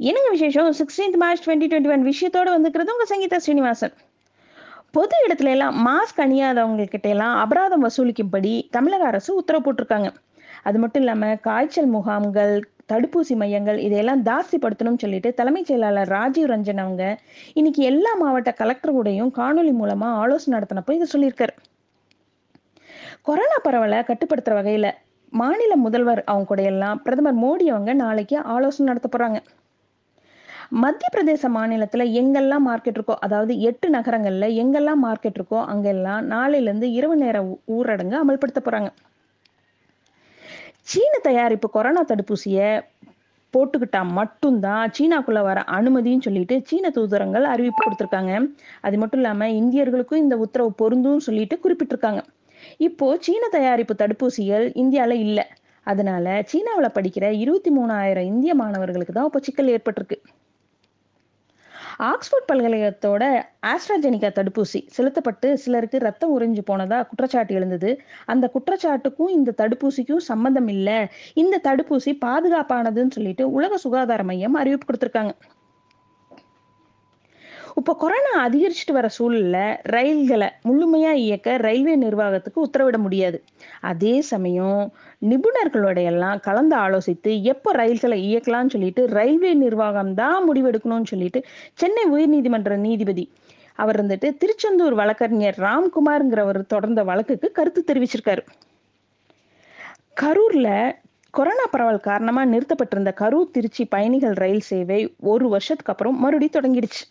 என்னங்க விசேஷம்? Sixteenth March twenty twenty one விஷயத்தோட வந்துக்கிறது உங்கள் சங்கீதா ஸ்ரீனிவாசன் பொது இடத்துல எல்லாம் மாஸ்க் அணியாதவங்கக்கிட்ட எல்லாம் அபராதம் வசூலிக்கும்படி தமிழக அரசு உத்தரவு போட்டிருக்காங்க. அது மட்டும் இல்லாம காய்ச்சல் முகாம்கள் தடுப்பூசி மையங்கள் இதையெல்லாம் தாஸ்திப்படுத்தணும்னு சொல்லிட்டு தலைமைச் செயலாளர் ராஜீவ் ரஞ்சன் அவங்க இன்னைக்கு எல்லா மாவட்ட கலெக்டர்களுடையும் காணொலி மூலமா ஆலோசனை நடத்தினப்போ இதை சொல்லியிருக்காரு. கொரோனா பரவலை கட்டுப்படுத்துற வகையில மாநில முதல்வர் அவங்க கூட எல்லாம் பிரதமர் மோடி அவங்க நாளைக்கு ஆலோசனை நடத்த போறாங்க. மத்திய பிரதேச மாநிலத்துல எங்கெல்லாம் மார்க்கெட் இருக்கோ அதாவது எட்டு நகரங்கள்ல எங்கெல்லாம் மார்க்கெட் இருக்கோ அங்கெல்லாம் நாளையில இருந்து இரவு நேர ஊரடங்கு அமல்படுத்த போறாங்க. சீன தயாரிப்பு கொரோனா தடுப்பூசிய போட்டுக்கிட்டா மட்டும்தான் சீனாக்குள்ள வர அனுமதின்னு சொல்லிட்டு சீன தூதரங்கள் அறிவிப்பு கொடுத்துருக்காங்க. அது மட்டும் இல்லாம இந்தியர்களுக்கும் இந்த உத்தரவு பொருந்தும் சொல்லிட்டு குறிப்பிட்டிருக்காங்க. இப்போ சீன தயாரிப்பு தடுப்பூசிகள் இந்தியால இல்ல. அதனால சீனாவுல படிக்கிற இருபத்தி மூணாயிரம் இந்திய மாணவர்களுக்கு தான் இப்போ சிக்கல் ஏற்பட்டிருக்கு. ஆக்ஸ்போர்ட் பல்கலைக்கழகத்தோட ஆஸ்ட்ராஜெனிகா தடுப்பூசி செலுத்தப்பட்டு சிலருக்கு ரத்தம் உறிஞ்சு போனதா குற்றச்சாட்டு எழுந்தது. அந்த குற்றச்சாட்டுக்கும் இந்த தடுப்பூசிக்கும் சம்பந்தம் இல்லை. இந்த தடுப்பூசி பாதுகாப்பானதுன்னு சொல்லிட்டு உலக சுகாதார மையம் அறிவிப்பு கொடுத்துருக்காங்க. இப்போ கொரோனா அதிகரிச்சுட்டு வர சூழல்ல ரயில்களை முழுமையா இயக்க ரயில்வே நிர்வாகத்துக்கு உத்தரவிட முடியாது. அதே சமயம் நிபுணர்களோட எல்லாம் கலந்து ஆலோசித்து எப்போ ரயில்களை இயக்கலாம்னு சொல்லிட்டு ரயில்வே நிர்வாகம் தான் முடிவெடுக்கணும்னு சொல்லிட்டு சென்னை உயர்நீதிமன்ற நீதிபதி அவர் வந்துட்டு திருச்செந்தூர் வழக்கறிஞர் ராம்குமார்ங்கிறவர் தொடர்ந்த வழக்குக்கு கருத்து தெரிவிச்சிருக்காரு. கரூர்ல கொரோனா பரவல் காரணமா நிறுத்தப்பட்டிருந்த கரூர் திருச்சி பயணிகள் ரயில் சேவை ஒரு வருஷத்துக்கு அப்புறம் மறுபடியும் தொடங்கிடுச்சு.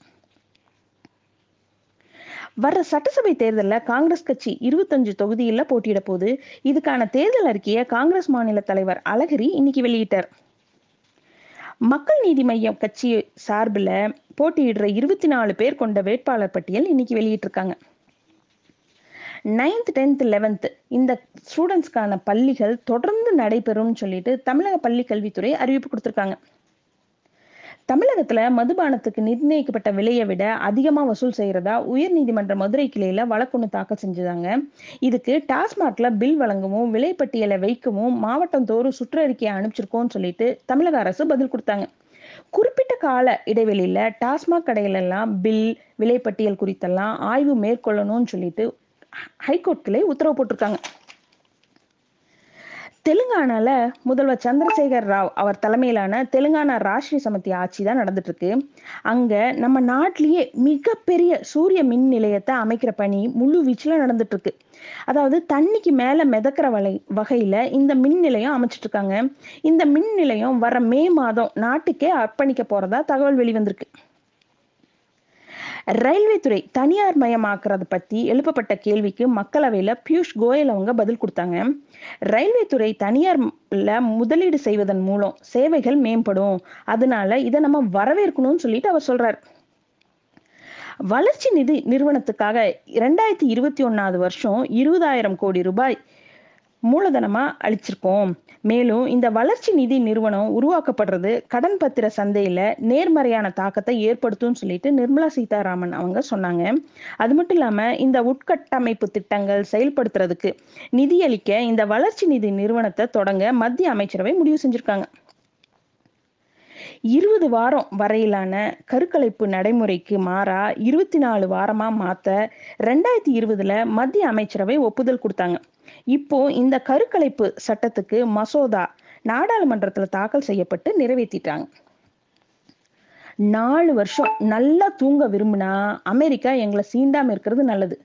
வர்ற சட்டசபை தேர்தலில் காங்கிரஸ் கட்சி இருபத்தஞ்சு தொகுதியில் போட்டியிட போது இதுக்கான தேர்தல் அறிக்கையை காங்கிரஸ் மாநில தலைவர் அழகிரி இன்னைக்கு வெளியிட்டார். மக்கள் நீதி மையம் கட்சி சார்பில் போட்டியிடுற இருபத்தி நாலு பேர் கொண்ட வேட்பாளர் பட்டியல் இன்னைக்கு வெளியிட்டிருக்காங்க. நைன்த் டென்த் லெவன்த் இந்த ஸ்டூடெண்ட்ஸ்க்கான பள்ளிகள் தொடர்ந்து நடைபெறும்னு சொல்லிட்டு தமிழக பள்ளி கல்வித்துறை அறிவிப்பு கொடுத்துருக்காங்க. தமிழகத்துல மதுபானத்துக்கு நிர்ணயிக்கப்பட்ட விலையை விட அதிகமா வசூல் செய்யறதா உயர்நீதிமன்ற மதுரை கிளையில வழக்கொன்னு தாக்கல் செஞ்சுதாங்க. இதுக்கு டாஸ்மாக்ல பில் வழங்கவும் விலைப்பட்டியலை வைக்கவும் மாவட்டம் தோறும் சுற்றறிக்கையை அனுப்பிச்சிருக்கோம்னு சொல்லிட்டு தமிழக அரசு பதில் கொடுத்தாங்க. குறிப்பிட்ட கால இடைவெளியில டாஸ்மாக் கடைகள் எல்லாம் பில் விலைப்பட்டியல் குறித்தெல்லாம் ஆய்வு மேற்கொள்ளணும்னு சொல்லிட்டு ஹைகோர்ட் கிளை உத்தரவு போட்டிருக்காங்க. தெலுங்கானால முதல்வர் சந்திரசேகர் ராவ் அவர் தலைமையிலான தெலுங்கானா ராஷ்டிரிய சமிதி ஆட்சி தான் நடந்துட்டு இருக்கு அங்க நம்ம நாட்டிலேயே மிகப்பெரிய சூரிய மின் நிலையத்தை அமைக்கிற பணி முழு வீச்சுல நடந்துட்டு இருக்கு அதாவது தண்ணிக்கு மேல மிதக்கிற வலை வகையில இந்த மின் நிலையம் அமைச்சிட்டு இருக்காங்க இந்த மின் நிலையம் வர மே மாதம் நாட்டுக்கே அர்ப்பணிக்க போறதா தகவல் வெளிவந்திருக்கு. ரயில்வே துறை தனியார் மயமாக்குறது பத்தி எழுப்பப்பட்ட கேள்விக்கு மக்களவையில பியூஷ் கோயல் அவங்க பதில் கொடுத்தாங்க. ரயில்வே துறை தனியார்ல முதலீடு செய்வதன் மூலம் சேவைகள் மேம்படும். அதனால இதை நம்ம வரவேற்கணும்னு சொல்லிட்டு அவர் சொல்றார். வளர்ச்சி நிதி நிறுவனத்துக்காக இரண்டாயிரத்தி இருபத்தி ஒன்னாவது வருஷம் இருபதாயிரம் கோடி ரூபாய் மூலதனமாக அளிச்சிருக்கோம். மேலும் இந்த வளர்ச்சி நிதி நிறுவனம் உருவாக்கப்படுறது கடன் பத்திர சந்தையில் நேர்மறையான தாக்கத்தை ஏற்படுத்தும்னு சொல்லிட்டு நிர்மலா சீதாராமன் அவங்க சொன்னாங்க. அது மட்டும் இல்லாமல் இந்த உட்கட்டமைப்பு திட்டங்கள் செயல்படுத்துறதுக்கு நிதியளிக்க இந்த வளர்ச்சி நிதி நிறுவனத்தை தொடங்க மத்திய அமைச்சரவை முடிவு செஞ்சிருக்காங்க. இருபது வாரம் வரையிலான கருக்கலைப்பு நடைமுறைக்கு மாறா இருபத்தி நாலு வாரமா மாத்த ரெண்டாயிரத்தி இருபதுல மத்திய அமைச்சரவை ஒப்புதல் கொடுத்தாங்க. இப்போ இந்த கருக்கலைப்பு சட்டத்துக்கு மசோதா நாடாளுமன்றத்தில் தாக்கல் செய்யப்பட்டு நிறைவேற்றிட்டாங்க. நாலு வருஷம் நல்லா தூங்க விரும்பினா அமெரிக்கா எங்களை சீண்டாம இருக்கிறது நல்லது.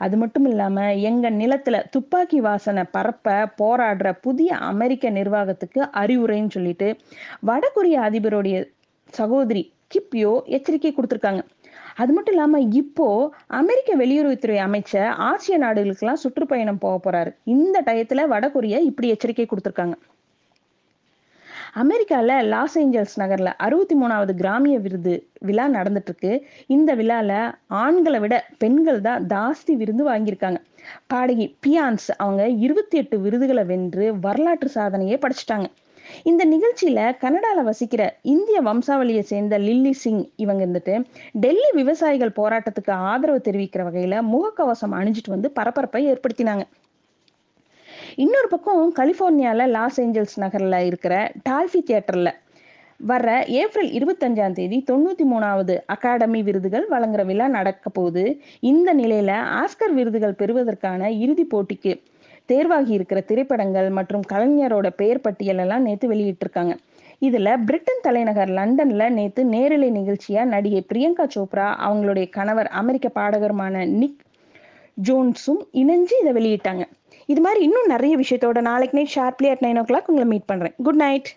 அது மட்டும் இல்லாம எங்க நிலத்துல துப்பாக்கி வாசனை பரப்ப போராடுற புதிய அமெரிக்க நிர்வாகத்துக்கு அறிவுரைன்னு சொல்லிட்டு வடகொரிய அதிபருடைய சகோதரி கிப்யோ எச்சரிக்கை கொடுத்துருக்காங்க. அது மட்டும் இல்லாம இப்போ அமெரிக்க வெளியுறவுத்துறை அமைச்சர் ஆசிய நாடுகளுக்கெல்லாம் சுற்றுப்பயணம் போக போறாரு. இந்த டயத்துல வடகொரியா இப்படி எச்சரிக்கை கொடுத்திருக்காங்க. அமெரிக்கால லாஸ் ஏஞ்சல்ஸ் நகர்ல அறுபத்தி மூணாவது கிராமிய விருது விழா நடந்துட்டு இருக்கு இந்த விழால ஆண்களை விட பெண்கள் தான் ஜாஸ்தி விருது வாங்கியிருக்காங்க. பாடகி பியான்ஸ் அவங்க இருபத்தி எட்டு விருதுகளை வென்று வரலாற்று சாதனையே படைச்சிட்டாங்க. இந்த நிகழ்ச்சியில கனடால வசிக்கிற இந்திய வம்சாவளியை சேர்ந்த லில்லி சிங் இவங்க இருந்துட்டு டெல்லி விவசாயிகள் போராட்டத்துக்கு ஆதரவு தெரிவிக்கிற வகையில முகக்கவசம் அணிஞ்சிட்டு வந்து பரபரப்பை ஏற்படுத்தினாங்க. இன்னொரு பக்கம் கலிபோர்னியால லாஸ் ஏஞ்சல்ஸ் நகர்ல இருக்கிற டால்ஃபி தியேட்டர்ல வர்ற ஏப்ரல் இருபத்தஞ்சாம் தேதி தொண்ணூத்தி மூணாவது அகாடமி விருதுகள் வழங்குற விழா நடக்க போகுது. இந்த நிலையில ஆஸ்கர் விருதுகள் பெறுவதற்கான இறுதி போட்டிக்கு தேர்வாகி இருக்கிற திரைப்படங்கள் மற்றும் கலைஞரோட பெயர் பட்டியல் எல்லாம் நேற்று வெளியிட்டிருக்காங்க. இதுல பிரிட்டன் தலைநகர் லண்டன்ல நேத்து நேரலை நிகழ்ச்சியா நடிகை பிரியங்கா சோப்ரா அவங்களுடைய கணவர் அமெரிக்க பாடகருமான நிக் ஜோன்ஸும் இணைஞ்சு இதை வெளியிட்டாங்க. இது மாதிரி இன்னும் நிறைய விஷயத்தோட நாளைக்கு night sharply at nine o'clock உங்களை மீட் பண்றேன். Good night.